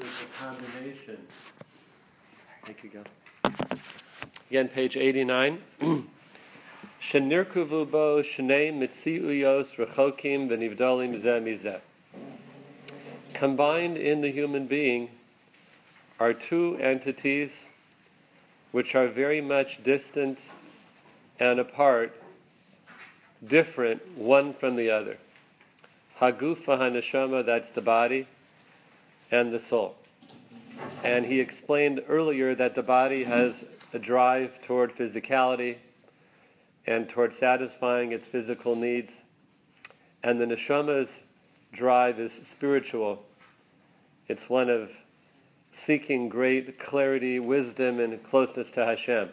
is a combination. Thank you, Gil. Again, page 89. Shenirkuvu bo mitziuyos rechokim Combined in the human being are two entities which are very much distant and apart, different one from the other. Hagufa haneshama, that's the body, and the soul. And he explained earlier that the body has a drive toward physicality and toward satisfying its physical needs, and the neshama's drive is spiritual. It's one of seeking great clarity, wisdom, and closeness to Hashem.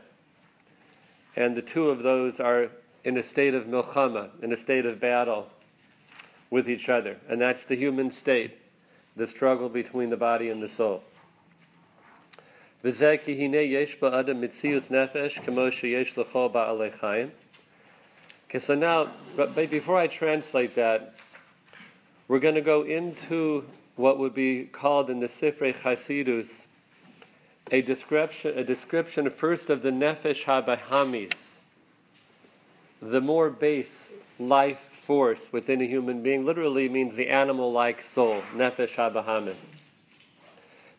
And the two of those are in a state of milchama, in a state of battle with each other. And that's the human state, the struggle between the body and the soul. Okay, so now, but before I translate that, we're going to go into what would be called in the Sifrei Chasidus a description, a description first of the Nefesh HaBahamis, the more base life force within a human being, literally means the animal-like soul, Nefesh HaBahamis.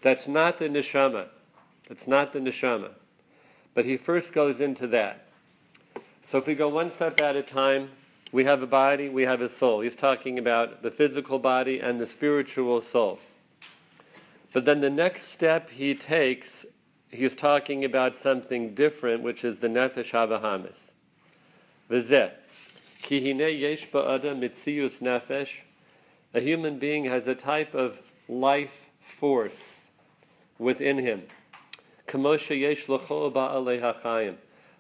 That's not the Neshama. That's not the Neshama. But he first goes into that. So if we go one step at a time, we have a body, we have a soul. He's talking about the physical body and the spiritual soul. But then the next step he takes, he's talking about something different, which is the nefesh habahamis. V'zeh, ki yesh ba'ada mitzius nefesh. A human being has a type of life force within him. Kamosha yesh ba'alei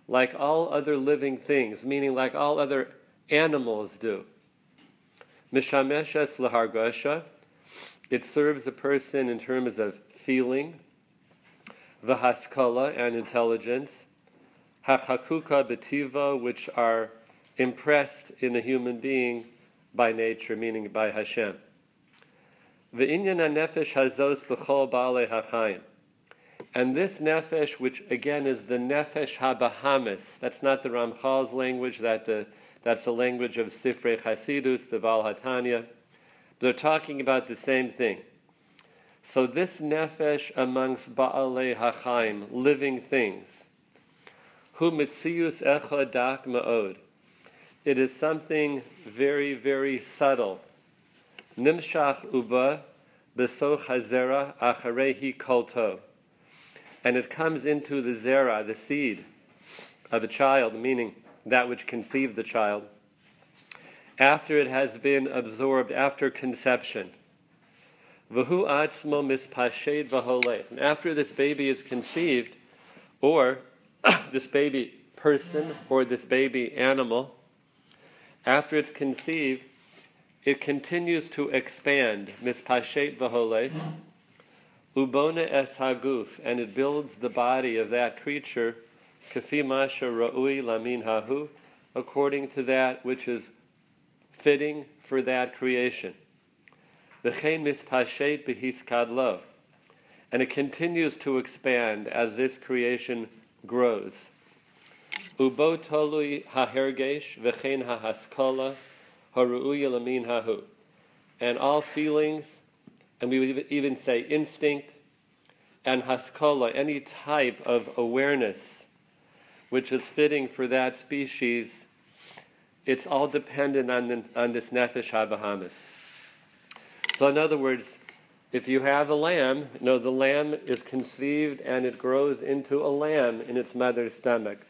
Like all other living things, meaning like all other animals do. Mishameshes lahargasha, it serves a person in terms of feeling, vahaskala and intelligence, hachakuka betiva, which are impressed in a human being by nature, meaning by Hashem. Ve'inyan nefesh hazos b'chol ba'alei hachayim. And this nefesh, which again is the nefesh habahamis, that's not the Ramchal's language, that the that's the language of Sifrei Chasidus, the Baal HaTanya. They're talking about the same thing. So this nefesh amongst Baalei Hachaim, living things, who mitzius echa dak ma'od. It is something very, very subtle. Nimshach uba besoch hazera acharehi kolto. And it comes into the zera, the seed of the child, meaning that which conceived the child, after it has been absorbed, after conception. Vahu atzmo mispashed vaholet. And after this baby is conceived, or this baby person, or this baby animal, after it's conceived, it continues to expand, mispashet vaholet, ubona es haguf, and it builds the body of that creature kafi masha ra'ui lamin hahu, according to that which is fitting for that creation. V'chein mispashet behiskadlo. And it continues to expand as this creation grows. Ubo tolui hahergesh v'chein hahaskola haru'uya hahu. And all feelings, and we would even say instinct, and haskola, any type of awareness which is fitting for that species, it's all dependent on, the, on this nefesh habahamis. So, in other words, if you have a lamb, you know, the lamb is conceived and it grows into a lamb in its mother's stomach.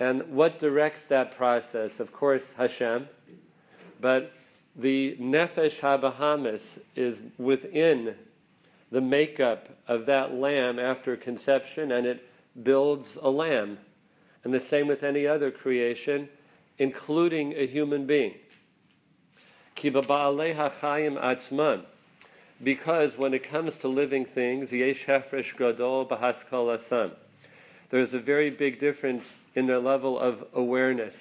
And what directs that process? Of course, Hashem. But the nefesh habahamis is within the makeup of that lamb after conception, and it builds a lamb. And the same with any other creation, including a human being. Because when it comes to living things, yesh hefresh gadol bahaskal asam. There's a very big difference in their level of awareness.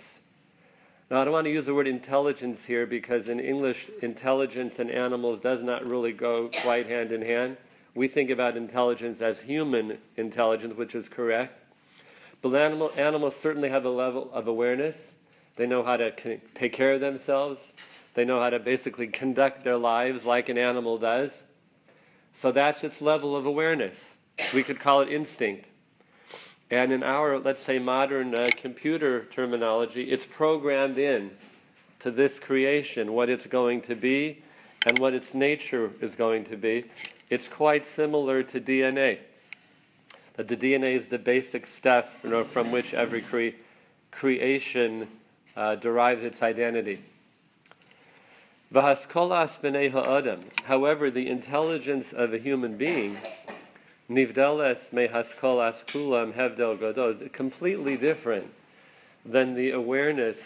Now, I don't want to use the word intelligence here because in English, intelligence and animals does not really go quite hand in hand. we think about intelligence as human intelligence, which is correct. But animal, animals certainly have a level of awareness. They know how to take care of themselves. They know how to basically conduct their lives like an animal does. So that's its level of awareness. We could call it instinct. And in our, let's say, modern uh, computer terminology, it's programmed in to this creation, what it's going to be and what its nature is going to be. It's quite similar to DNA. That the DNA is the basic stuff you know, from which every cre- creation uh, derives its identity. However, the intelligence of a human being Nivdeles me haskolas kulam hevdel godos, completely different than the awareness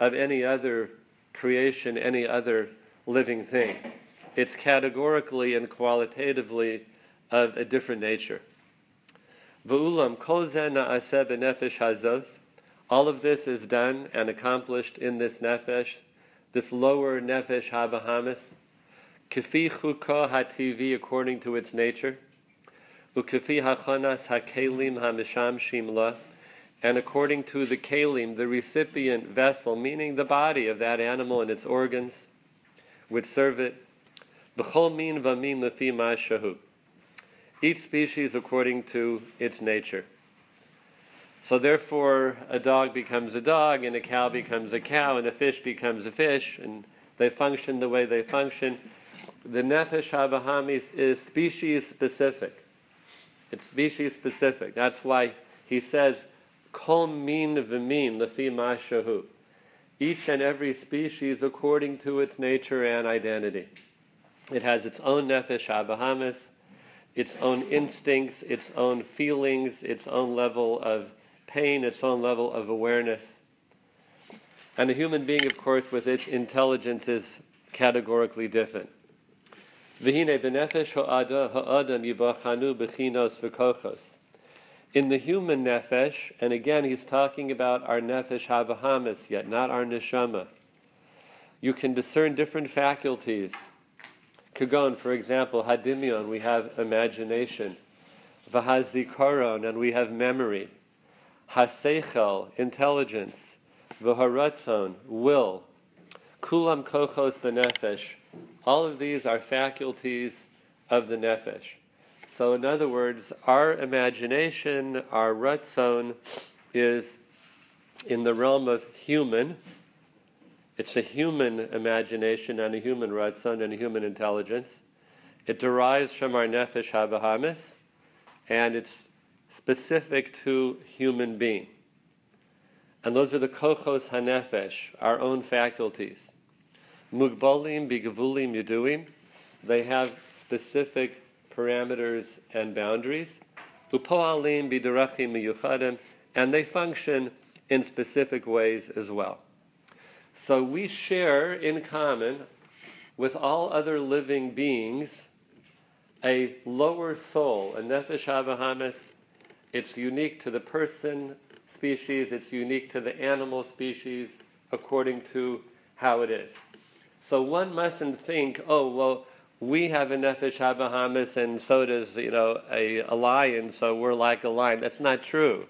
of any other creation, any other living thing. It's categorically and qualitatively of a different nature. V'ulam kol nefesh hazos. All of this is done and accomplished in this nefesh, this lower nefesh habahamis, kifi chuko hativi according to its nature. Ukafi hachanas hakelim hamisham shimla, and according to the kalim, the recipient vessel, meaning the body of that animal and its organs, would serve it. B'chol min v'min lefi ma'ashahu. Each species according to its nature. So therefore, a dog becomes a dog, and a cow becomes a cow, and a fish becomes a fish, and they function the way they function. The nefesh habahamis is species specific. It's species specific. That's why he says, Kol min v'min lefi mashahu. Each and every species according to its nature and identity. It has its own nefesh abahamis, its own instincts, its own feelings, its own level of pain, its own level of awareness. And a human being, of course, with its intelligence is categorically different. In the human nefesh, and again he's talking about our nefesh havahamis yet, not our neshama. You can discern different faculties. Kagon, for example, hadimion, we have imagination. V'hazikaron, and we have memory. Hasechel, intelligence. V'haratzon, will. Kulam kochos b'nefesh, all of these are faculties of the nefesh. So, in other words, our imagination, our ratzon, is in the realm of human. It's a human imagination and a human ratzon and a human intelligence. It derives from our nefesh habahamis, and it's specific to human being. And those are the kochos hanefesh, our own faculties. Mugbalim bigavulim yuduim, they have specific parameters and boundaries. Upoalim bidarachim miyuchadim, and they function in specific ways as well. So we share in common with all other living beings a lower soul, a nefesh habahamis. It's unique to the person species, it's unique to the animal species according to how it is. So one mustn't think, oh, well, we have a nefesh habahamis and so does, you know, a, a lion, so we're like a lion. That's not true.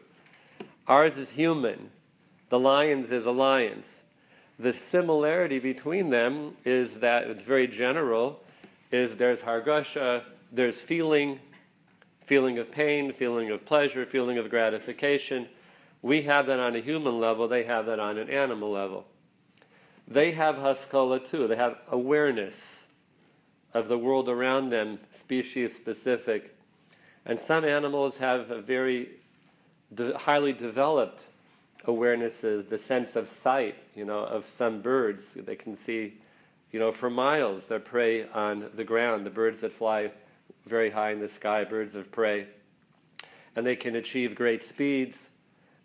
Ours is human. The lion's is a lion's. The similarity between them is that it's very general, is there's hargasha, there's feeling, feeling of pain, feeling of pleasure, feeling of gratification. We have that on a human level, they have that on an animal level they have haskalah too. They have awareness of the world around them, species specific. And some animals have a very de- highly developed awarenesses, the sense of sight, you know, of some birds. They can see, you know, for miles their prey on the ground, the birds that fly very high in the sky, birds of prey. And they can achieve great speeds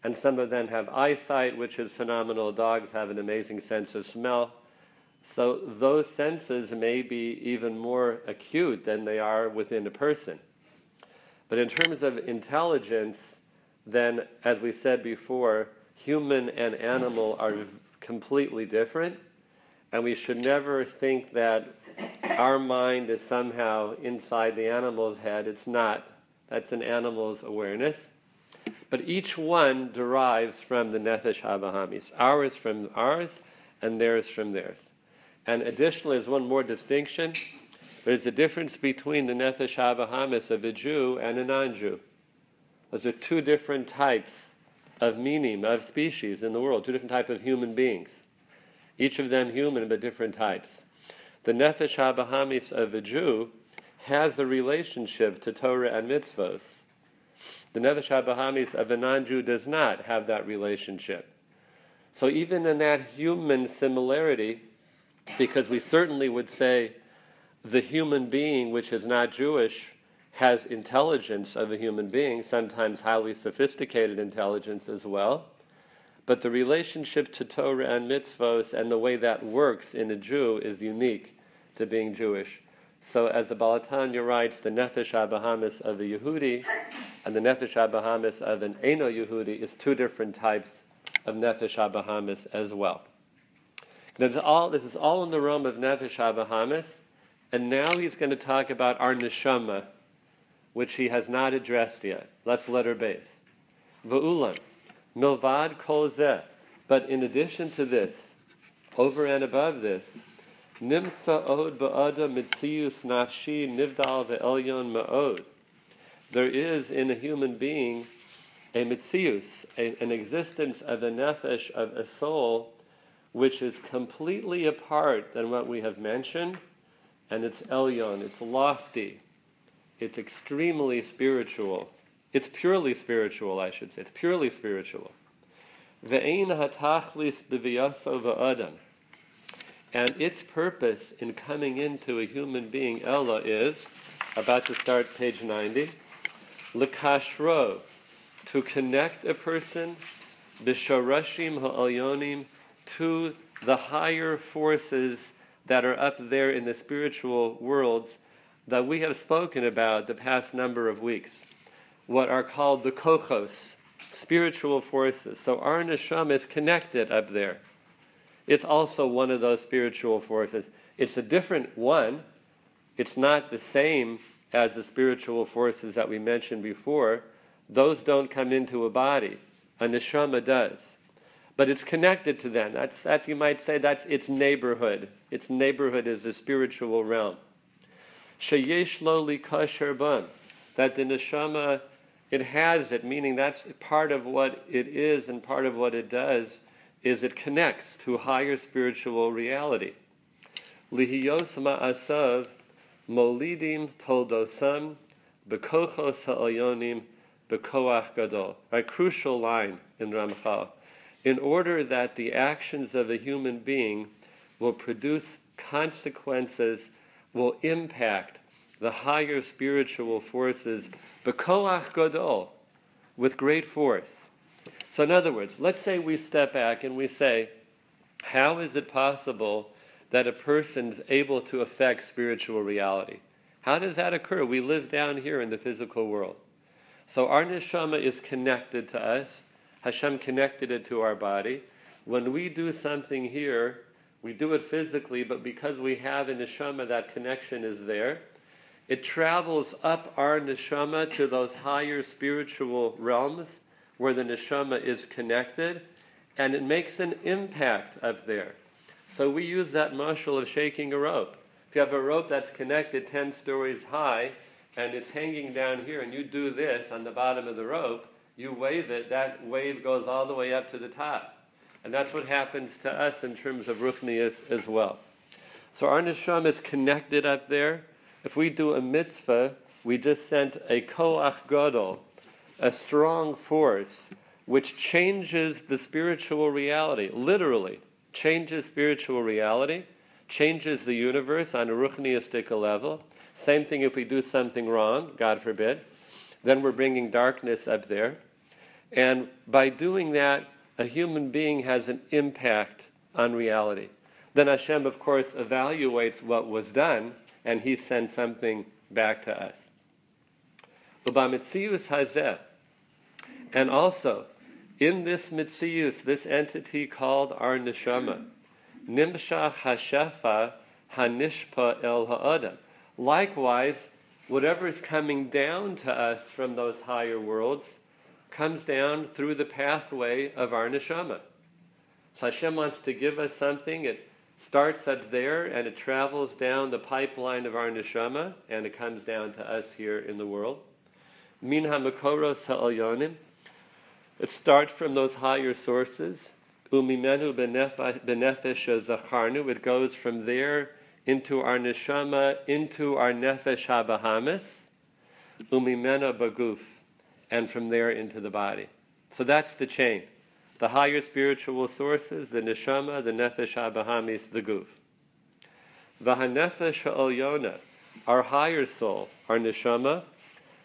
and some of them have eyesight, which is phenomenal. Dogs have an amazing sense of smell. So those senses may be even more acute than they are within a person. But in terms of intelligence, then, as we said before, human and animal are completely different. And we should never think that our mind is somehow inside the animal's head. It's not. That's an animal's awareness. But each one derives from the Nefesh HaBahamis. Ours from ours, and theirs from theirs. And additionally, there's one more distinction. There's a difference between the Nefesh HaBahamis of a Jew and a non Jew. Those are two different types of meaning, of species in the world, two different types of human beings. Each of them human, but different types. The Nefesh HaBahamis of a Jew has a relationship to Torah and mitzvos. The Nefesh HaBahamis of a non-Jew does not have that relationship. So even in that human similarity, because we certainly would say the human being which is not Jewish has intelligence of a human being, sometimes highly sophisticated intelligence as well. But the relationship to Torah and mitzvos and the way that works in a Jew is unique to being Jewish. So, as the Baal HaTanya writes, the Nefesh HaBahamis of a Yehudi and the Nefesh HaBahamis of an Eno Yehudi is two different types of Nefesh HaBahamis as well. This is, all, this is all in the realm of Nefesh HaBahamis, and now he's going to talk about our Neshama, which he has not addressed yet. Let's let her base. Va'ulam, milvad kol zeh. But in addition to this, over and above this, nimsa od ba'ada mitzius nafshi nivdal ve'elyon ma'od. There is in a human being a mitzius, a, an existence of a nefesh, of a soul, which is completely apart than what we have mentioned, and it's elyon, it's lofty, it's extremely spiritual. It's purely spiritual, I should say. It's purely spiritual. Ve'ein hatachlis b'viyaso v'adam. And its purpose in coming into a human being, Ella, is, about to start page 90, lekashro, to connect a person, b'sharashim ha'alyonim, to the higher forces that are up there in the spiritual worlds that we have spoken about the past number of weeks, what are called the kochos, spiritual forces. So our neshama is connected up there. It's also one of those spiritual forces. It's a different one. It's not the same as the spiritual forces that we mentioned before. Those don't come into a body. A neshama does. But it's connected to them. That's, that you might say that's its neighborhood. Its neighborhood is the spiritual realm. Sheyesh lo likasher bam. That the neshama, it has it, meaning that's part of what it is and part of what it does, is it connects to higher spiritual reality. Lihiyos ma'asav molidim toldosam bekochos ha'oyonim bekoach gadol. A crucial line in Ramchal. In order that the actions of a human being will produce consequences will impact the higher spiritual forces, bekoach gadol, with great force. So, in other words, let's say we step back and we say, how is it possible that a person's able to affect spiritual reality? How does that occur? We live down here in the physical world. So our neshama is connected to us. Hashem connected it to our body. When we do something here, we do it physically, but because we have a neshama, that connection is there. It travels up our neshama to those higher spiritual realms where the neshama is connected, and it makes an impact up there. So we use that muscle of shaking a rope. If you have a rope that's connected 10 stories high and it's hanging down here, and you do this on the bottom of the rope, you wave it, that wave goes all the way up to the top. And that's what happens to us in terms of Ruchnias as well. So our neshama is connected up there. If we do a mitzvah, we just sent a koach gadol, a strong force, which changes the spiritual reality, literally changes spiritual reality, changes the universe on a ruchniistic level. Same thing if we do something wrong, God forbid, then we're bringing darkness up there. And by doing that, a human being has an impact on reality. Then Hashem, of course, evaluates what was done and he sends something back to us. hazeh. And also, in this mitzius, this entity called our neshama, nimshach hashefa hanishpa el ha'adam. Likewise, whatever is coming down to us from those higher worlds comes down through the pathway of our neshama. So Hashem wants to give us something. It starts up there and it travels down the pipeline of our neshama and it comes down to us here in the world. Min ha'makoros ha'alyonim. It starts from those higher sources. Umimenu benefesh zacharnu. It goes from there into our neshama, into our nefesh habahamis. Umimena baguf. And from there into the body. So that's the chain. The higher spiritual sources, the neshama, the nefesh habahamis, the guf. Vahanefesh ha'olyona. Our higher soul, our neshama,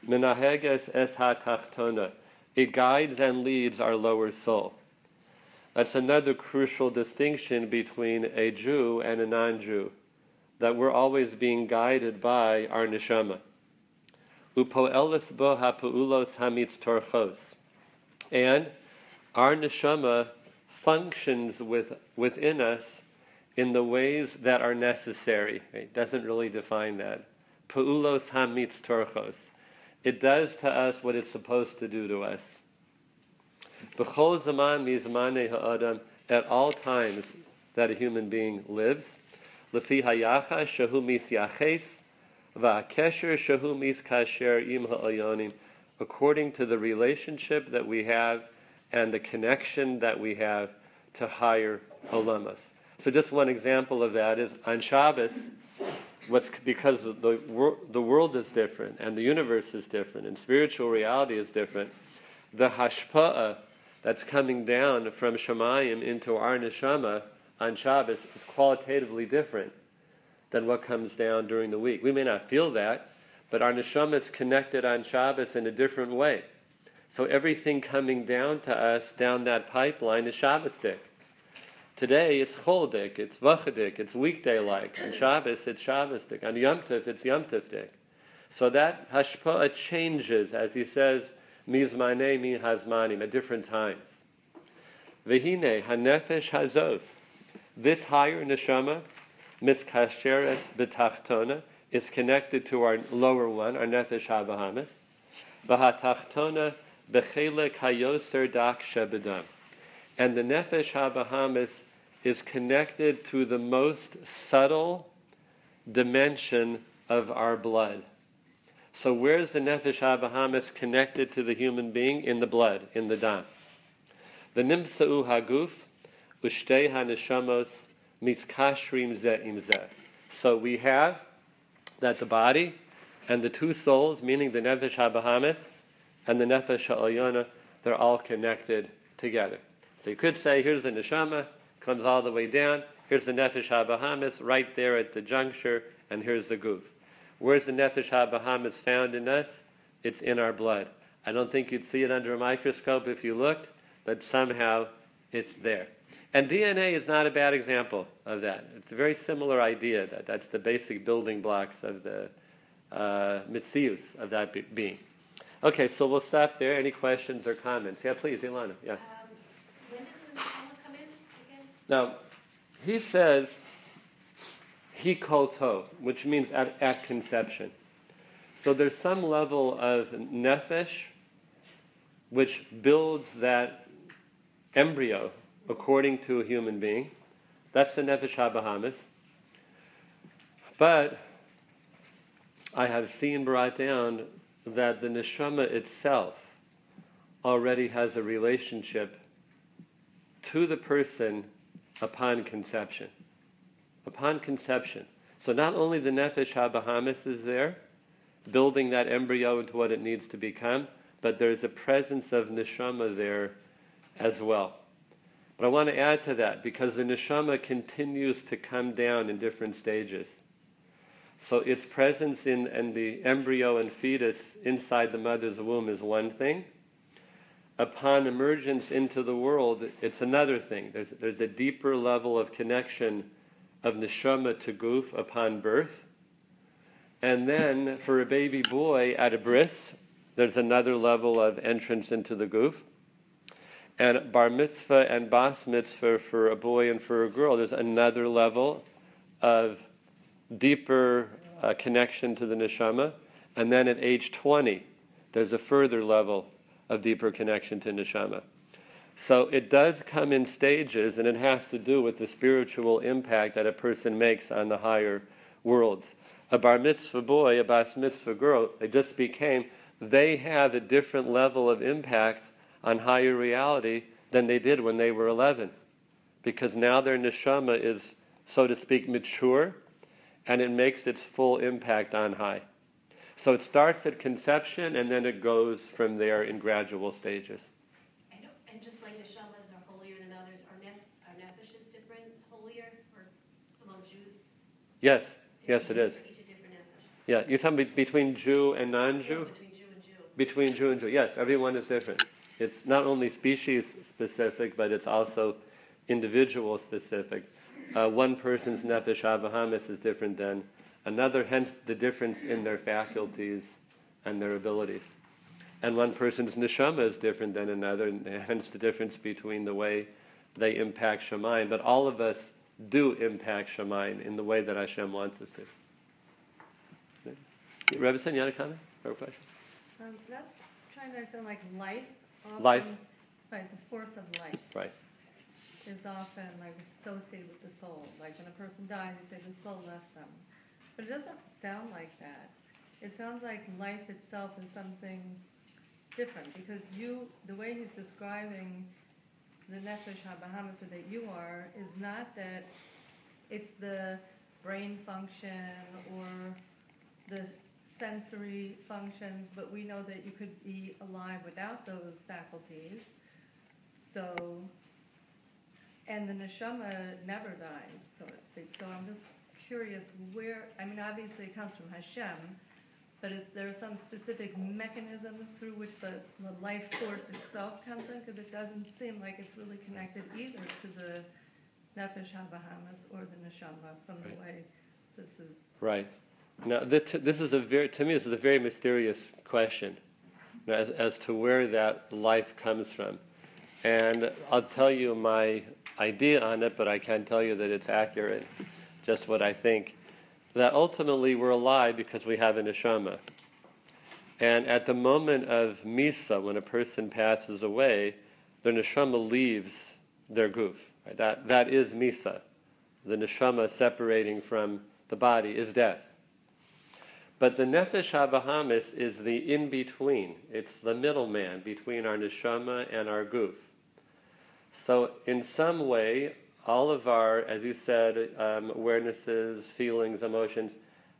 menaheges es ha'tachtona it guides and leads our lower soul. That's another crucial distinction between a Jew and a non Jew, that we're always being guided by our neshama. And our neshama functions with, within us in the ways that are necessary. It doesn't really define that. Pu'ulos hamitz torchos it does to us what it's supposed to do to us. B'chol zaman ha'adam, at all times that a human being lives, lefi hayacha shehu misyaches, va'kesher shehu miskasher im ha'ayonim, according to the relationship that we have and the connection that we have to higher olamas. So just one example of that is on Shabbos, what's because the wor- the world is different and the universe is different and spiritual reality is different. The hashpa'ah that's coming down from Shemayim into our neshama on Shabbos is qualitatively different than what comes down during the week. We may not feel that, but our neshama is connected on Shabbos in a different way. So everything coming down to us down that pipeline is Shabbosdik. Today it's Choldik, it's Vachadik, it's weekday like. On Shabbos it's Shabbosdik. On Yom Tov it's Yom Tovdik. So that hashpa'ah changes, as he says, mizmane mi hazmanim, at different times. Vehine hanefesh hazos. This higher neshama, miskasheres betachtona, is connected to our lower one, our nefesh habahamis. V'hatachtona bechelek hayoser dak shebedam. And the nefesh habahamis is connected to the most subtle dimension of our blood. So where's the nefesh habahamis connected to the human being? In the blood, in the dam. The nimsa'u haguf ushtei haneshamos mitkashrim ze im ze. So we have that the body and the two souls, meaning the nefesh habahamis and the nefesh ha'olyona, they're all connected together. So you could say, here's the neshama, comes all the way down. Here's the Nefesh HaBahamis right there at the juncture, and here's the goof. Where's the Nefesh HaBahamis found in us? It's in our blood. I don't think you'd see it under a microscope if you looked, but somehow it's there. And DNA is not a bad example of that. It's a very similar idea. That that's the basic building blocks of the uh, mitzius of that be- being. Okay, so we'll stop there. Any questions or comments? Yeah, please, Ilana. Yeah. Um, when does the neshama come in again? Now, he says he koto, which means at, at conception. So there's some level of nefesh which builds that embryo according to a human being. That's the nefesh habahamis. But I have seen brought down that the neshama itself already has a relationship to the person upon conception. Upon conception. So not only the nefesh habahamis is there, building that embryo into what it needs to become, but there's a presence of neshama there as well. But I want to add to that because the neshama continues to come down in different stages. So its presence in, in the embryo and fetus inside the mother's womb is one thing upon emergence into the world, it's another thing. There's, there's a deeper level of connection of neshama to guf upon birth. And then for a baby boy at a bris, there's another level of entrance into the guf. And bar mitzvah and bas mitzvah for a boy and for a girl, there's another level of deeper uh, connection to the neshama, and then at age 20, there's a further level of deeper connection to neshama. So it does come in stages, and it has to do with the spiritual impact that a person makes on the higher worlds. A bar mitzvah boy, a bas mitzvah girl, they just became, they have a different level of impact on higher reality than they did when they were 11. Because now their neshama is, so to speak, mature, and it makes its full impact on high. So it starts at conception, and then it goes from there in gradual stages. I know, and just like the shamas are holier than others, are nef, nefesh is different, holier, among Jews? Yes, yes, it is. Each a different. Yeah, you're talking be- between Jew and non-Jew. Between Jew and Jew. Between Jew and Jew, yes, everyone is different. It's not only species specific, but it's also individual specific. Uh, one person's nefesh avahamis is different than another, hence the difference in their faculties and their abilities. And one person's neshama is different than another, and hence the difference between the way they impact Shemaim. But all of us do impact Shemaim in the way that Hashem wants us to. Rebbe, you had a comment or a question? Um, that's trying to understand, like life. Often, Life. Right, the force of life Right. is often like associated with the soul. Like when a person dies, they say the soul left them, but it doesn't sound like that. It sounds like life itself is something different because you, the way he's describing the nefesh habahamis or that you are, is not that it's the brain function or the sensory functions, but we know that you could be alive without those faculties. So, and the neshama never dies, so to speak. So I'm just curious where, I mean, obviously it comes from Hashem, but is there some specific mechanism through which the, the life force itself comes in? Because it doesn't seem like it's really connected either to the nefesh habahamas or the neshama from the Right. way this is. Right. Now, this, this is a very, to me, this is a very mysterious question as, as to where that life comes from. And I'll tell you my idea on it, but I can't tell you that it's accurate, just what I think. That ultimately we're alive because we have a neshama. And at the moment of misa, when a person passes away, their neshama leaves their goof. Right? That, that is misa. The neshama separating from the body is death. But the nefesh habahamis is the in between. It's the middleman between our neshama and our goof. So, in some way, all of our, as you said, um, awarenesses, feelings, emotions,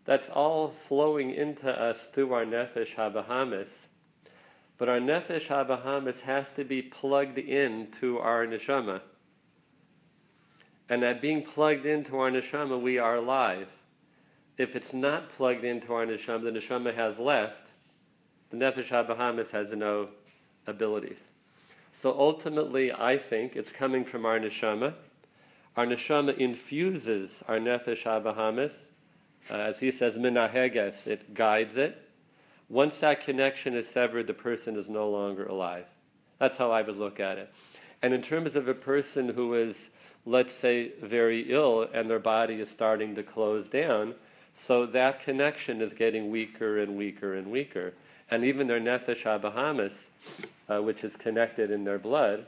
that's all flowing into us through our nefesh habahamis. But our nefesh habahamis has to be plugged in to our neshama. And that being plugged into our neshama, we are alive. If it's not plugged into our neshama, the neshama has left, the nefesh habahamis has no abilities. So ultimately, I think it's coming from our neshama. Our neshama infuses our nefesh habahamis. Uh, as he says, minaheges, it guides it. Once that connection is severed, the person is no longer alive. That's how I would look at it. And in terms of a person who is, let's say, very ill and their body is starting to close down, so that connection is getting weaker and weaker and weaker. And even their nefesh habahamis, uh, which is connected in their blood,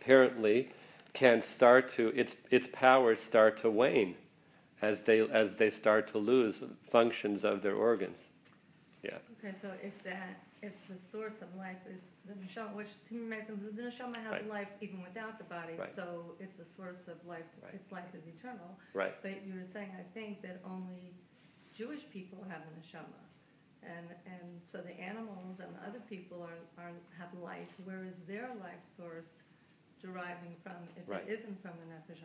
apparently can start to its its powers start to wane as they as they start to lose functions of their organs. Yeah. Okay, so if that, if the source of life is the neshama, which to me makes sense, the neshama has Right. life even without the body, Right. so it's a source of life, Right. its life is eternal. Right. But you were saying, I think, that only Jewish people have a neshama. And, and so the animals and the other people are, are, have life, where is their life source deriving from, if Right. it isn't from the nefesh?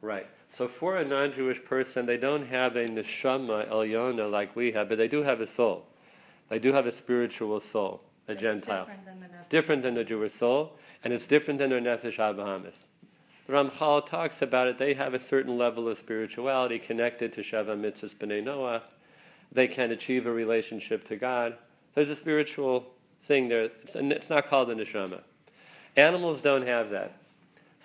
Right. So for a non-Jewish person, they don't have a neshama elyona like we have, but they do have a soul. They do have a spiritual soul, a It's Gentile. different than the It's different than the Jewish soul, and it's different than their nefesh habahamis. The Ramchal talks about it. They have a certain level of spirituality connected to Sheva Mitzvahs B'nai Noach. They can achieve a relationship to God. There's a spiritual thing there. It's, it's not called a neshama. Animals don't have that.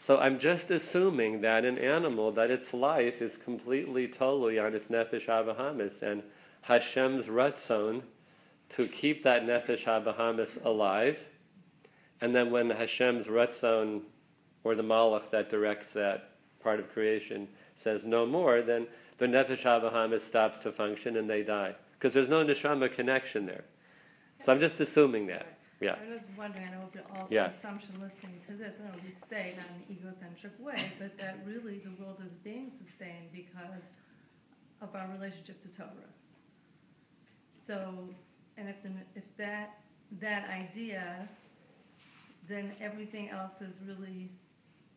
So I'm just assuming that an animal, that its life is completely totally on its nefesh abahamis, and Hashem's ratzon to keep that nefesh abahamis alive, and then when Hashem's ratzon, or the malach that directs that part of creation, says no more, then the nefesh abahamis stops to function and they die because there's no neshama connection there. So I'm just assuming that. Yeah. I'm just wondering, I know all Yeah. assumption listening to this, I know we say it in an egocentric way, but that really the world is being sustained because of our relationship to Torah. So, and if the, if that, that idea, then everything else is really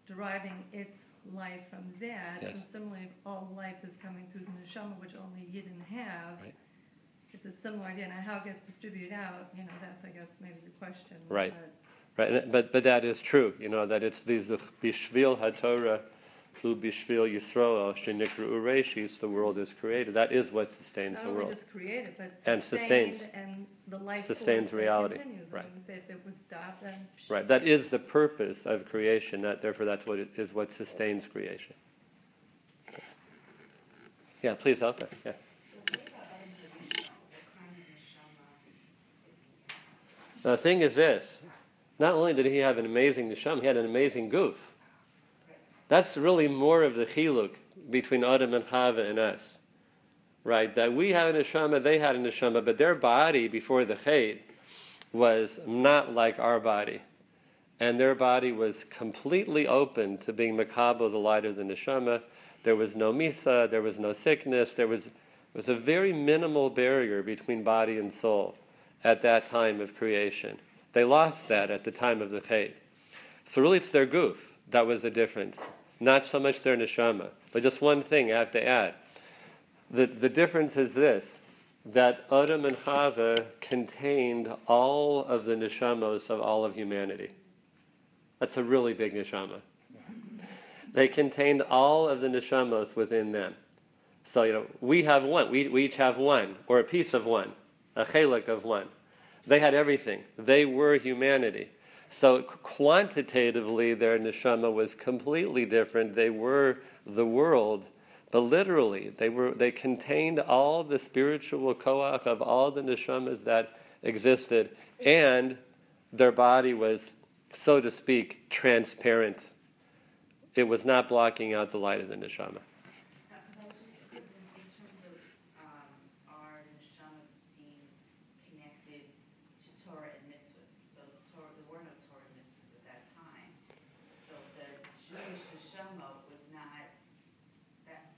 deriving its life from that. Yes. And similarly, if all life is coming through the neshama, which only Yidden have. Right. It's a similar idea, and how it gets distributed out, you know, that's, I guess, maybe the question. Right. but- Right, but but that is true. You know that it's these the bishvil haTorah, who bishvil Yisroel shenikru ureshis. The world is created. That is what sustains Not the oh, only world. just created, but And sustains. and the life Sustains reality. Right. If it would stop. Right. That is the purpose of creation. That therefore that's what it is. What sustains creation. Yeah. Please help us. Yeah. So what about other neshama, what kind of neshama? The thing is this: not only did he have an amazing neshama, he had an amazing goof. That's really more of the chiluk between Adam and Chava and us, right? That we have a neshama, they had a neshama, but their body before the chait was not like our body, and their body was completely open to being makabo, the light of the neshama. There was no misa, there was no sickness, there was was a very minimal barrier between body and soul at that time of creation. They lost that at the time of the chait. So really, it's their goof that was the difference, not so much their neshama. But just one thing I have to add: the the difference is this: that Adam and Chava contained all of the neshamos of all of humanity. That's a really big neshama. They contained all of the neshamos within them. So you know, we have one. We we each have one, or a piece of one, a chelik of one. They had everything. They were humanity. So quantitatively, their neshama was completely different. They were the world, but literally, they were they contained all the spiritual koach of all the neshamas that existed, and their body was, so to speak, transparent. It was not blocking out the light of the neshama. Because I was just, because in, in terms of, um, our neshama being connected to Torah and mitzvahs, so Torah, there were no Torah and mitzvahs at that time. So the Jewish neshama was not that,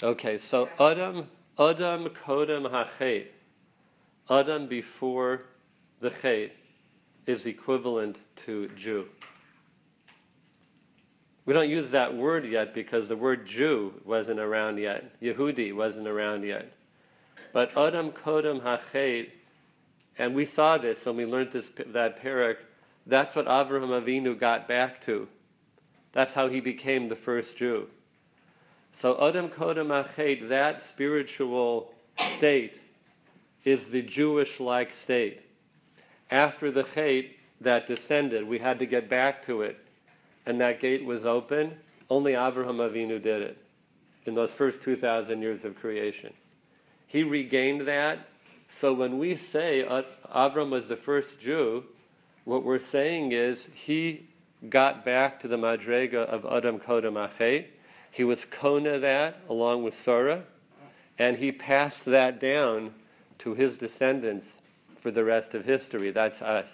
Okay, so Adam, Adam Kodem HaChet, Adam before the Chet is equivalent to Jew. We don't use that word yet because the word Jew wasn't around yet. Yehudi wasn't around yet. But Adam Kodem HaChet, and we saw this when we learned this, that parak, that's what Avraham Avinu got back to. That's how he became the first Jew. So Adam Kodem Achet, that spiritual state, is the Jewish-like state. After the Chet that descended, we had to get back to it, and that gate was open. Only Avraham Avinu did it in those first 2,000 years of creation. He regained that. So when we say Avram was the first Jew, what we're saying is he got back to the Madrega of Adam Kodem Achet. He was Kona that along with Sarah, and he passed that down to his descendants for the rest of history. That's us.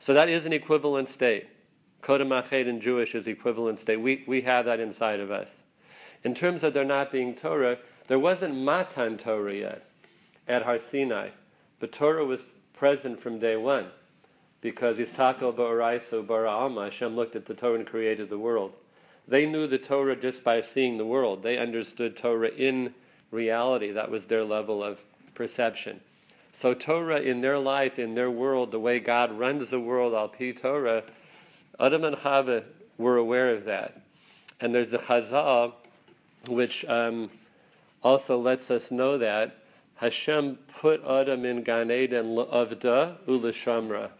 So that is an equivalent state. Kodem Achet in Jewish is equivalent state. We, we have that inside of us. In terms of there not being Torah, there wasn't Matan Torah yet at Har Sinai, but Torah was present from day one because Istako Ba'araiso Bara Alma, Hashem looked at the Torah and created the world. They knew the Torah just by seeing the world. They understood Torah in reality. That was their level of perception. So Torah in their life, in their world, the way God runs the world, al pi Torah, Adam and Chava were aware of that. And there's a Chazal which um, also lets us know that Hashem put Adam in Gan Eden avda u'lashamra.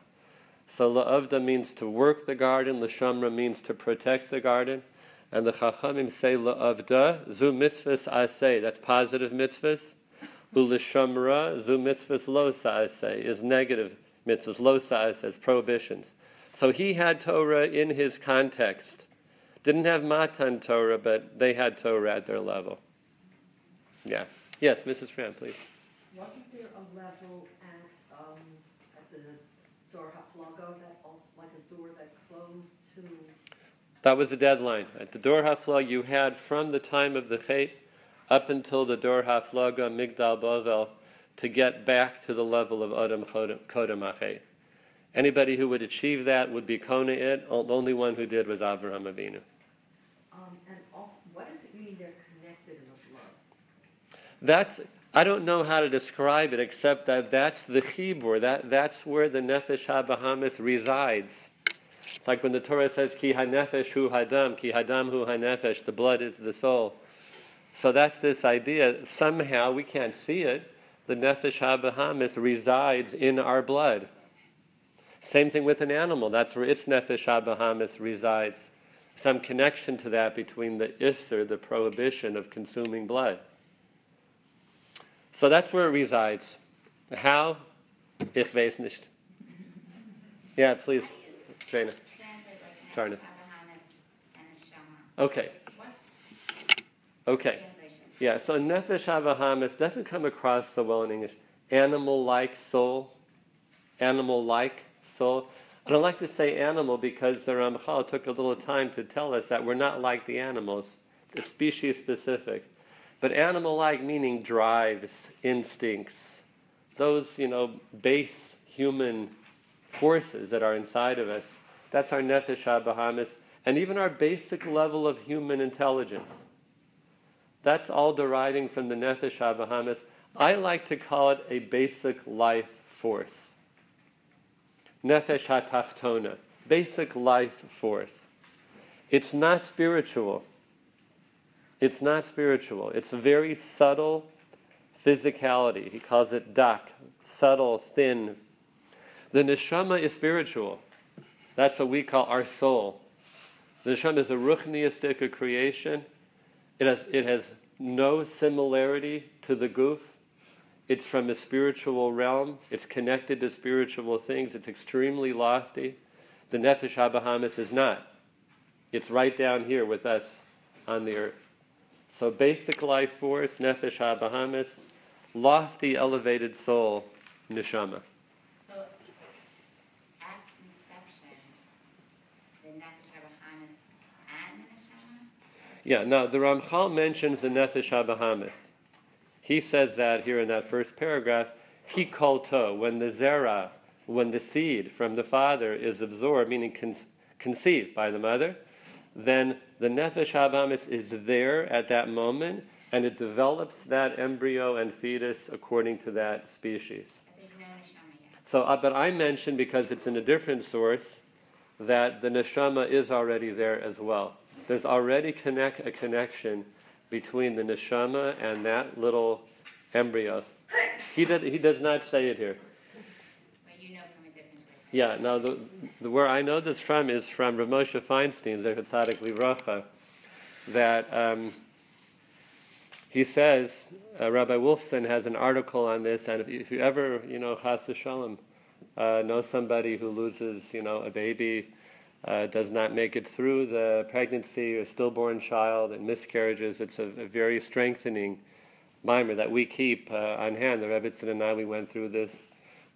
So la'avda means to work the garden, l'shamra means to protect the garden. And the Chachamim say la'avda, zu mitzvahs asay, that's positive mitzvahs. U'lishamra, zu mitzvahs lo sa'asay, is negative mitzvahs, lo sa'asay, prohibitions. So he had Torah in his context. Didn't have Matan Torah, but they had Torah at their level. Yeah. Yes, Mrs. Fran, please. Wasn't there a level at, um, at the door that also, like a door that closed to, That was the deadline. At the Dor Haflaga, you had from the time of the Chet up until the Dor Haflaga Migdal Bavel to get back to the level of Adam Kodem Achet. Anybody who would achieve that would be Kona it. The only one who did was Avraham Avinu. um, and also, what does it mean they're connected in the blood? That's I don't know how to describe it except that that's the chibur. That that's where the nefesh habahamis resides. Like when the Torah says ki hanefesh hu hadam, ki hadam hu hanefesh, the blood is the soul. So that's this idea. Somehow we can't see it. The nefesh habahamis resides in our blood. Same thing with an animal. That's where its nefesh habahamis resides. Some connection to that between the isser, the prohibition of consuming blood. So that's where it resides. How? Ich. Yeah, please, Jaina. Translate like Sorry. Nefesh Abahamis and Neshama. Okay, okay. Yeah, so nefesh havahamis doesn't come across so well in English. Animal-like soul, animal-like soul. I don't like to say animal because the Ramchal took a little time to tell us that we're not like the animals. It's species specific. But animal-like meaning drives, instincts, those, you know, base human forces that are inside of us. That's our nefesh habahamis, and even our basic level of human intelligence. That's all deriving from the nefesh habahamis. I like to call it a basic life force. Nefesh hatachtona, basic life force. It's not spiritual. It's not spiritual. It's a very subtle physicality. He calls it dak, subtle, thin. The neshama is spiritual. That's what we call our soul. The neshama is a ruchniistic creation. It has, it has no similarity to the guf. It's from a spiritual realm. It's connected to spiritual things. It's extremely lofty. The nefesh habahamis is not. It's right down here with us on the earth. So basic life force, nefesh habahamis, lofty, elevated soul, neshama. So, at conception, the Nefesh Abahamis and the Neshama? Yeah, now the Ramchal mentions the nefesh habahamis. He says that here in that first paragraph, he to when the zera, when the seed from the father is absorbed, meaning con- conceived by the mother, then the nefesh habahamis is there at that moment, and it develops that embryo and fetus according to that species. So, uh, but I mentioned because it's in a different source that the neshama is already there as well. There's already connect a connection between the neshama and that little embryo. He did, he does not say it here. But you know from a different. Yeah. Now, the, the where I know this from is from Rav Moshe Feinstein, Zecher Tzadik Livracha, that um, he says uh, Rabbi Wolfson has an article on this, and if, if you ever, you know, Chas Shalom, uh, know somebody who loses, you know, a baby, uh, does not make it through the pregnancy, a stillborn child, and miscarriages, it's a, a very strengthening mimer that we keep uh, on hand. The Rebbitzin and I, we went through this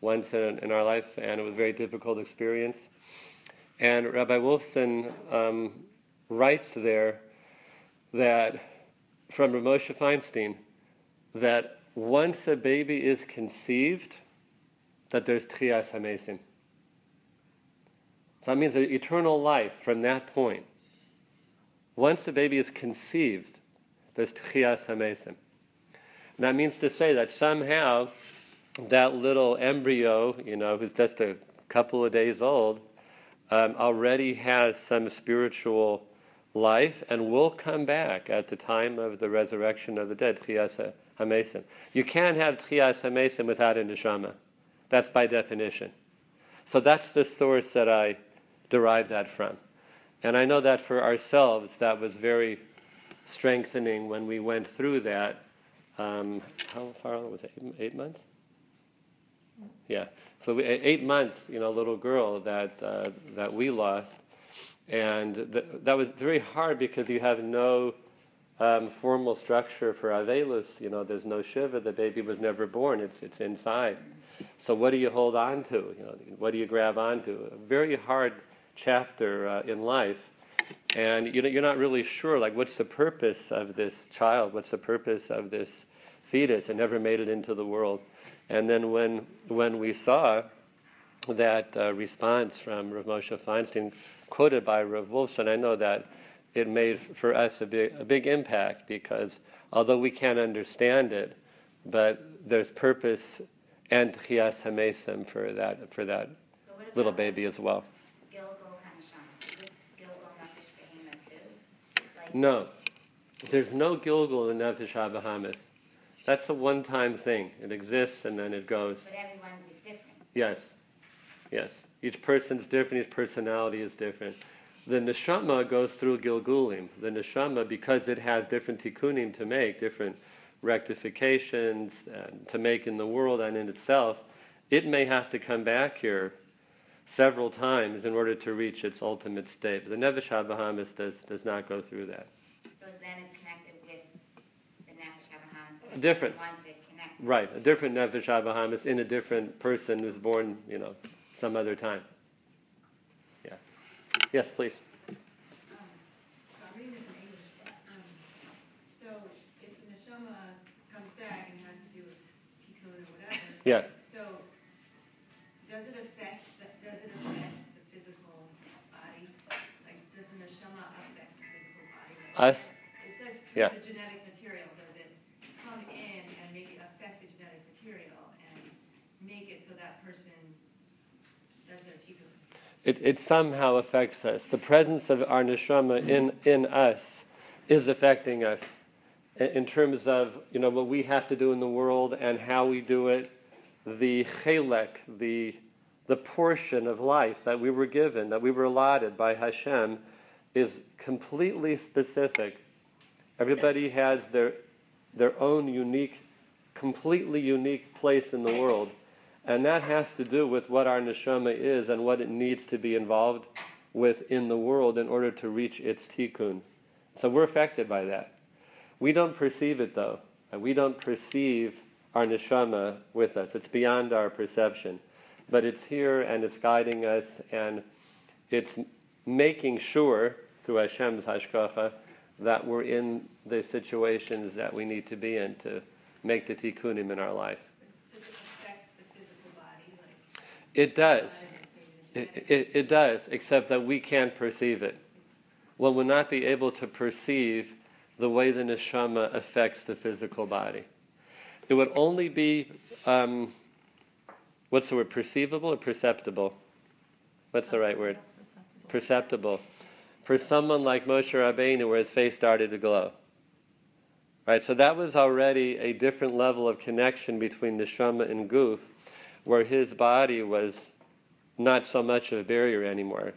once in, in our life, and it was a very difficult experience. And Rabbi Wolfson um, writes there that from Rav Moshe Feinstein that once a baby is conceived, that there's Tchias HaMesim. So that means an eternal life from that point. Once the baby is conceived, there's Tchias HaMesim. That means to say that somehow that little embryo, you know, who's just a couple of days old, um, already has some spiritual life and will come back at the time of the resurrection of the dead, Tchias HaMesim. You can't have Tchias HaMesim without a neshama. That's by definition. So that's the source that I derived that from. And I know that for ourselves, that was very strengthening when we went through that. Um, how far was it? Eight, eight months? Yeah. So we, eight months, you know, little girl that uh, that we lost, and th- that was very hard because you have no um, formal structure for Avelus. You know, there's no shiva. The baby was never born. It's it's inside. So what do you hold on to? You know, what do you grab onto? Very hard chapter uh, in life, and you know, you're not really sure. Like, what's the purpose of this child? What's the purpose of this fetus? It never made it into the world. And then when when we saw that uh, response from Rav Moshe Feinstein, quoted by Rav Wolfson, I know that it made for us a big a big impact because although we can't understand it, but there's purpose and chias hamesim for that for that So little baby as well. Gilgal Hanasham? Is this Gilgal Nefesh Behema too? Like, No, there's no Gilgul in Nefesh HaBahamis. That's a one-time thing. It exists and then it goes. But everyone's is different. Yes, yes. Each person's different. Each personality is different. The neshama goes through Gilgulim. The neshama, because it has different tikkunim to make, different rectifications and to make in the world and in itself, it may have to come back here several times in order to reach its ultimate state. But the Nefesh HaBahamis does, does not go through that. So then it's connected with the Nefesh HaBahamis. Different. Once it connects. Right, a different Nefesh HaBahamis in a different person who's born, you know, some other time. Yeah. Yes, please. Um, physical body? Like, Us? It says Yeah. the genetic material, does it come in and maybe affect the genetic material and make it so that person does their tikkun? It, it somehow affects us. The presence of our neshama in, in us is affecting us in, in terms of you know what we have to do in the world and how we do it. The chelek, the the portion of life that we were given, that we were allotted by Hashem, is completely specific. Everybody has their their own unique, completely unique place in the world. And that has to do with what our neshama is and what it needs to be involved with in the world in order to reach its tikkun. So we're affected by that. We don't perceive it though. We don't perceive our neshama with us. It's beyond our perception. But it's here and it's guiding us and it's making sure through Hashem's hashkafa that we're in the situations that we need to be in to make the tikkunim in our life. Does it affect the physical body, like? It does. It, it, it does, except that we can't perceive it. One will not be able to perceive the way the neshama affects the physical body. It would only be, um, what's the word, perceivable or perceptible? What's the right word? Perceptible. For someone like Moshe Rabbeinu, where his face started to glow. Right, so that was already a different level of connection between neshama and guf, where his body was not so much of a barrier anymore.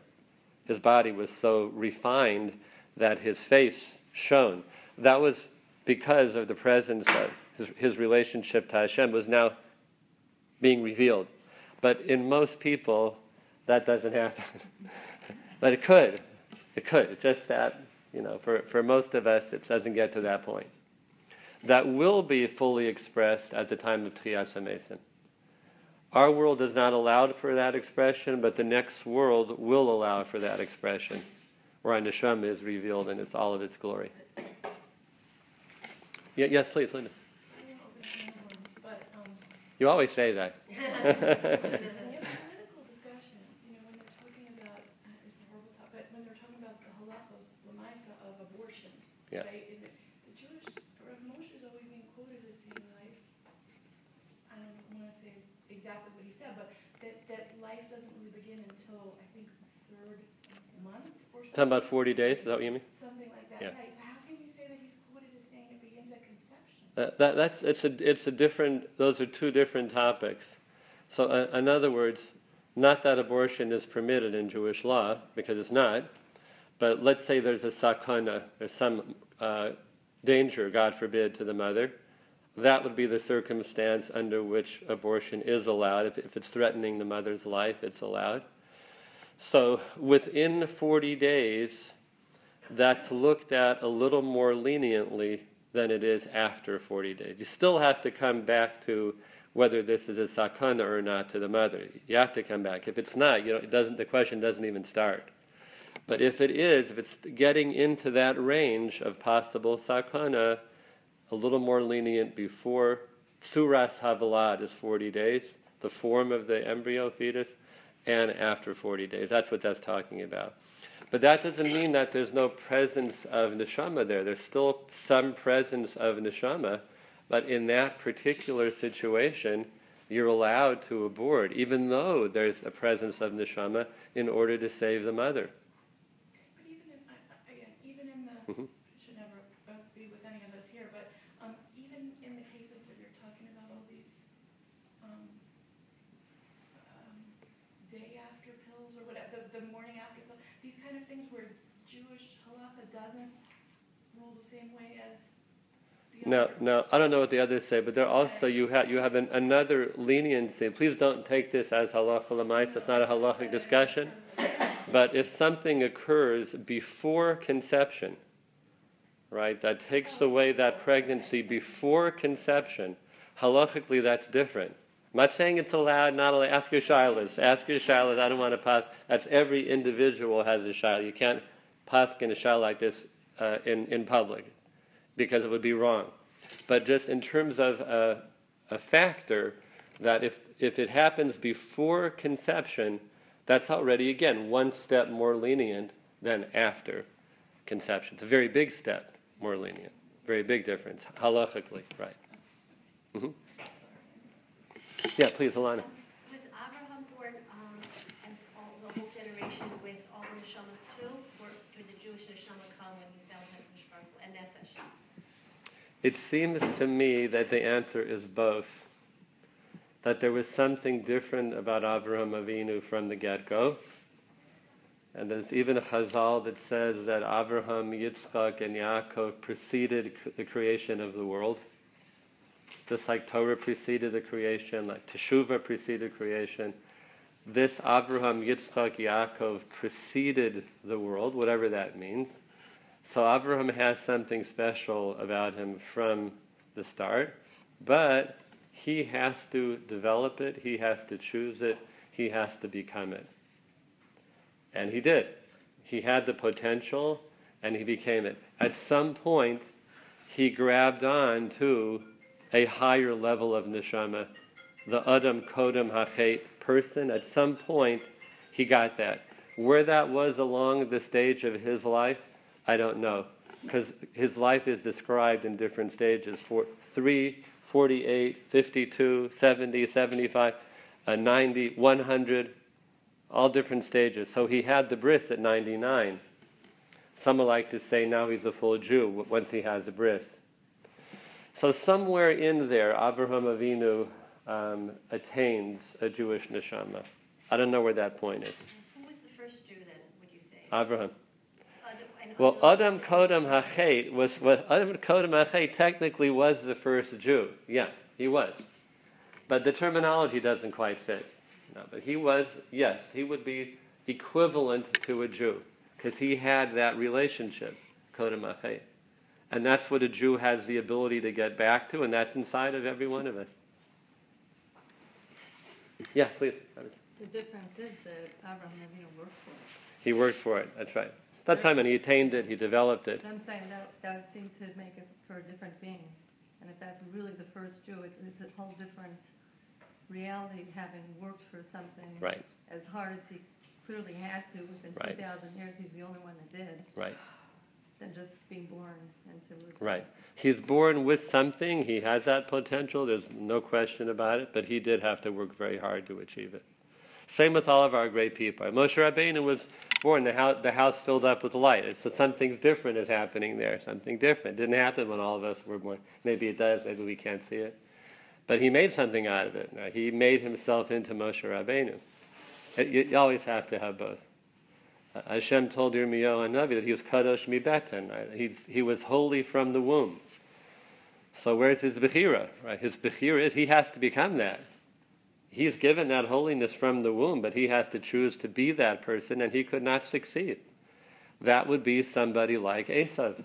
His body was so refined that his face shone. That was because of the presence of his, his relationship to Hashem was now being revealed. But in most people, that doesn't happen. but it could. It could. It's just that, you know, for, for most of us, it doesn't get to that point. That will be fully expressed at the time of Tchias HaMesim. Our world does not allow for that expression, but the next world will allow for that expression, where our neshama is revealed in its all of its glory. Yes, please, Linda. Um, You always say that. when you have political discussions, you know, when they're talking about, uh, it's a horrible topic, but when they're talking about the halachos, lamaisa of abortion, Yeah. right? And the the Jewish, Rav Moshe is always being quoted as saying like, I don't want to say exactly what he said, but that, that life doesn't really begin until, I think, the third month or something. Talking about 40 days, is that what you mean? Something like that, Yeah. right? So how can you say that he's quoted as saying it begins at conception? Uh, that, that's, it's, a, it's a different, those are two different topics. So, uh, in other words, Not that abortion is permitted in Jewish law, because it's not, but let's say there's a sakana, there's some uh, danger, God forbid, to the mother. That would be the circumstance under which abortion is allowed. If, if it's threatening the mother's life, it's allowed. So within 40 days, that's looked at a little more leniently than it is after 40 days. You still have to come back to whether this is a sakana or not to the mother. You have to come back. If it's not, you know, it doesn't. The question doesn't even start. But if it is, if it's getting into that range of possible sakana, a little more lenient before tsuras havalad is 40 days, the form of the embryo fetus, and after 40 days. That's what that's talking about. But that doesn't mean that there's no presence of neshama there. There's still some presence of neshama, but in that particular situation, you're allowed to abort, even though there's a presence of neshama, in order to save the mother. But even in, I- I- again, even in the, Mhm. it should never uh, be with any of us here, but um, even in the case of where you're talking about all these um, um, day after pills or whatever, the, the morning after pill, these kind of things where Jewish halacha doesn't rule the same way as the No, no, I don't know what the others say, but there also you have you have an, another leniency. Please don't take this as halacha lemais. It's not a halachic discussion. But if something occurs before conception, right, that takes away that pregnancy before conception, halachically that's different. I'm not saying it's allowed, not allowed. Ask your shilas. Ask your shilas. I don't want to pass. That's every individual has a shilah. You can't pass in a shilah like this uh, in, in public because it would be wrong. But just in terms of a, a factor, that if, if it happens before conception, that's already, again, one step more lenient than after conception. It's a very big step more lenient. Very big difference, halachically, right. hmm Yeah, please, Alana. Was Abraham born um, as all, the whole generation with all the neshamas too, or did the Jewish neshama come when he found Nefesh Baruch and Nefesh? It seems to me that the answer is both. That there was something different about Avraham Avinu from the get-go. And there's even a chazal that says that Avraham, Yitzchak, and Yaakov preceded the creation of the world. Just like Torah preceded the creation, like Teshuvah preceded creation. This Avraham, Yitzchak, Yaakov preceded the world, whatever that means. So Abraham has something special about him from the start, but he has to develop it, he has to choose it, he has to become it. And he did. He had the potential and he became it. At some point, he grabbed on to a higher level of neshama, the Adam Kodam Hachet person. At some point, he got that. Where that was along the stage of his life, I don't know. Because his life is described in different stages for 3, 48, 52, 70, 75, uh, 90, 100, all different stages. So he had the bris at 99. Some like to say now he's a full Jew once he has the bris. So somewhere in there, Abraham Avinu um, attains a Jewish neshama. I don't know where that point is. Who was the first Jew then, would you say? Abraham. Well, Adam- Adam Kodam Hachet was what Adam Kodam Hachet technically was the first Jew. Yeah, he was, but the terminology doesn't quite fit. No, but he was. Yes, he would be equivalent to a Jew because he had that relationship, Kodam Hachet, and that's what a Jew has the ability to get back to, and that's inside of every one of us. Yeah, please. The difference is that Abraham Avinu worked for it. He worked for it. That's right. That time, and he attained it. He developed it. But I'm saying that, that would seem to make it for a different being. And if that's really the first Jew, it's, it's a whole different reality, having worked for something. Right. As hard as he clearly had to, within Right. two thousand years, he's the only one that did, Right. than just being born into it. Right. He's born with something. He has that potential. There's no question about it. But he did have to work very hard to achieve it. Same with all of our great people. Moshe Rabbeinu was born. The house, the house filled up with light. It's something different is happening there. Something different. Didn't happen when all of us were born. Maybe it does. Maybe we can't see it. But he made something out of it. Now, He made himself into Moshe Rabbeinu. You, you always have to have both. Uh, Hashem told Yirmiyahu Hanavi that he was kadosh mibeten. Right? He he was holy from the womb. So where's his bechira? Right? His bechira is he has to become that. He's given that holiness from the womb, but he has to choose to be that person, and he could not succeed. That would be somebody like Esav.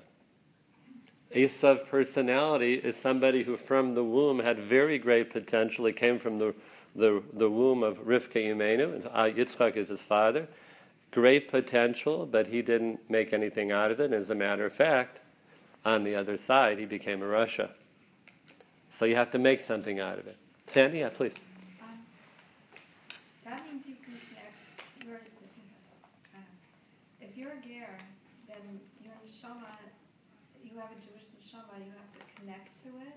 Esav personality is somebody who from the womb had very great potential. He came from the, the, the womb of Rivka Imenu, and uh, Yitzchak is his father. Great potential, but he didn't make anything out of it. As a matter of fact, on the other side, he became a rasha. So you have to make something out of it. Sandy, yeah, please. Um, That means you can connect, you're, uh, if you're a ger, then your neshama, you have a Jewish neshama, you have to connect to it.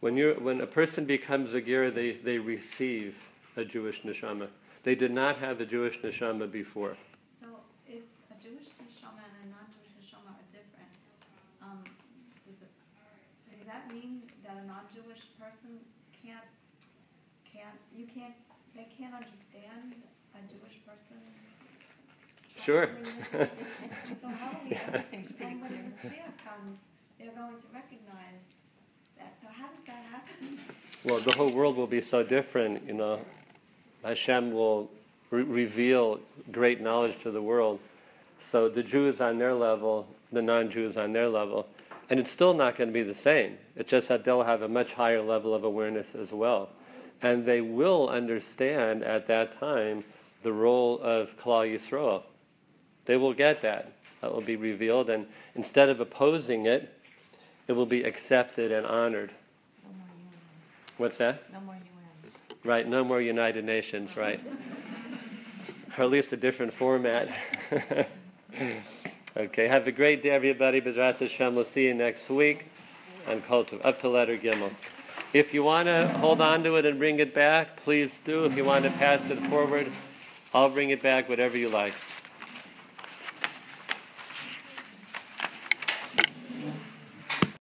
When, you're, when a person becomes a ger, they, they receive a Jewish neshama. They did not have a Jewish neshama before. So if a Jewish neshama and a non-Jewish neshama are different, um, does it, does that mean that a non-Jewish person can't, can't, you can't, they can't understand a Jewish person? Sure. So how do we, Everything's pretty and when clear. the Mashiach comes, they're going to recognize Well, the whole world will be so different, you know. Hashem will re- reveal great knowledge to the world. So the Jews on their level, the non-Jews on their level, and it's still not going to be the same. It's just that they'll have a much higher level of awareness as well, and they will understand at that time the role of Klal Yisroel. They will get that. That will be revealed, and instead of opposing it, it will be accepted and honored. No more UN. What's that? No more UN. Right, no more United Nations, right? or at least a different format. okay, have a great day, everybody. Bezrat Hashem, we'll see you next week on Kultu, up to letter Gimel. If you want to hold on to it and bring it back, please do. If you want to pass it forward, I'll bring it back, whatever you like.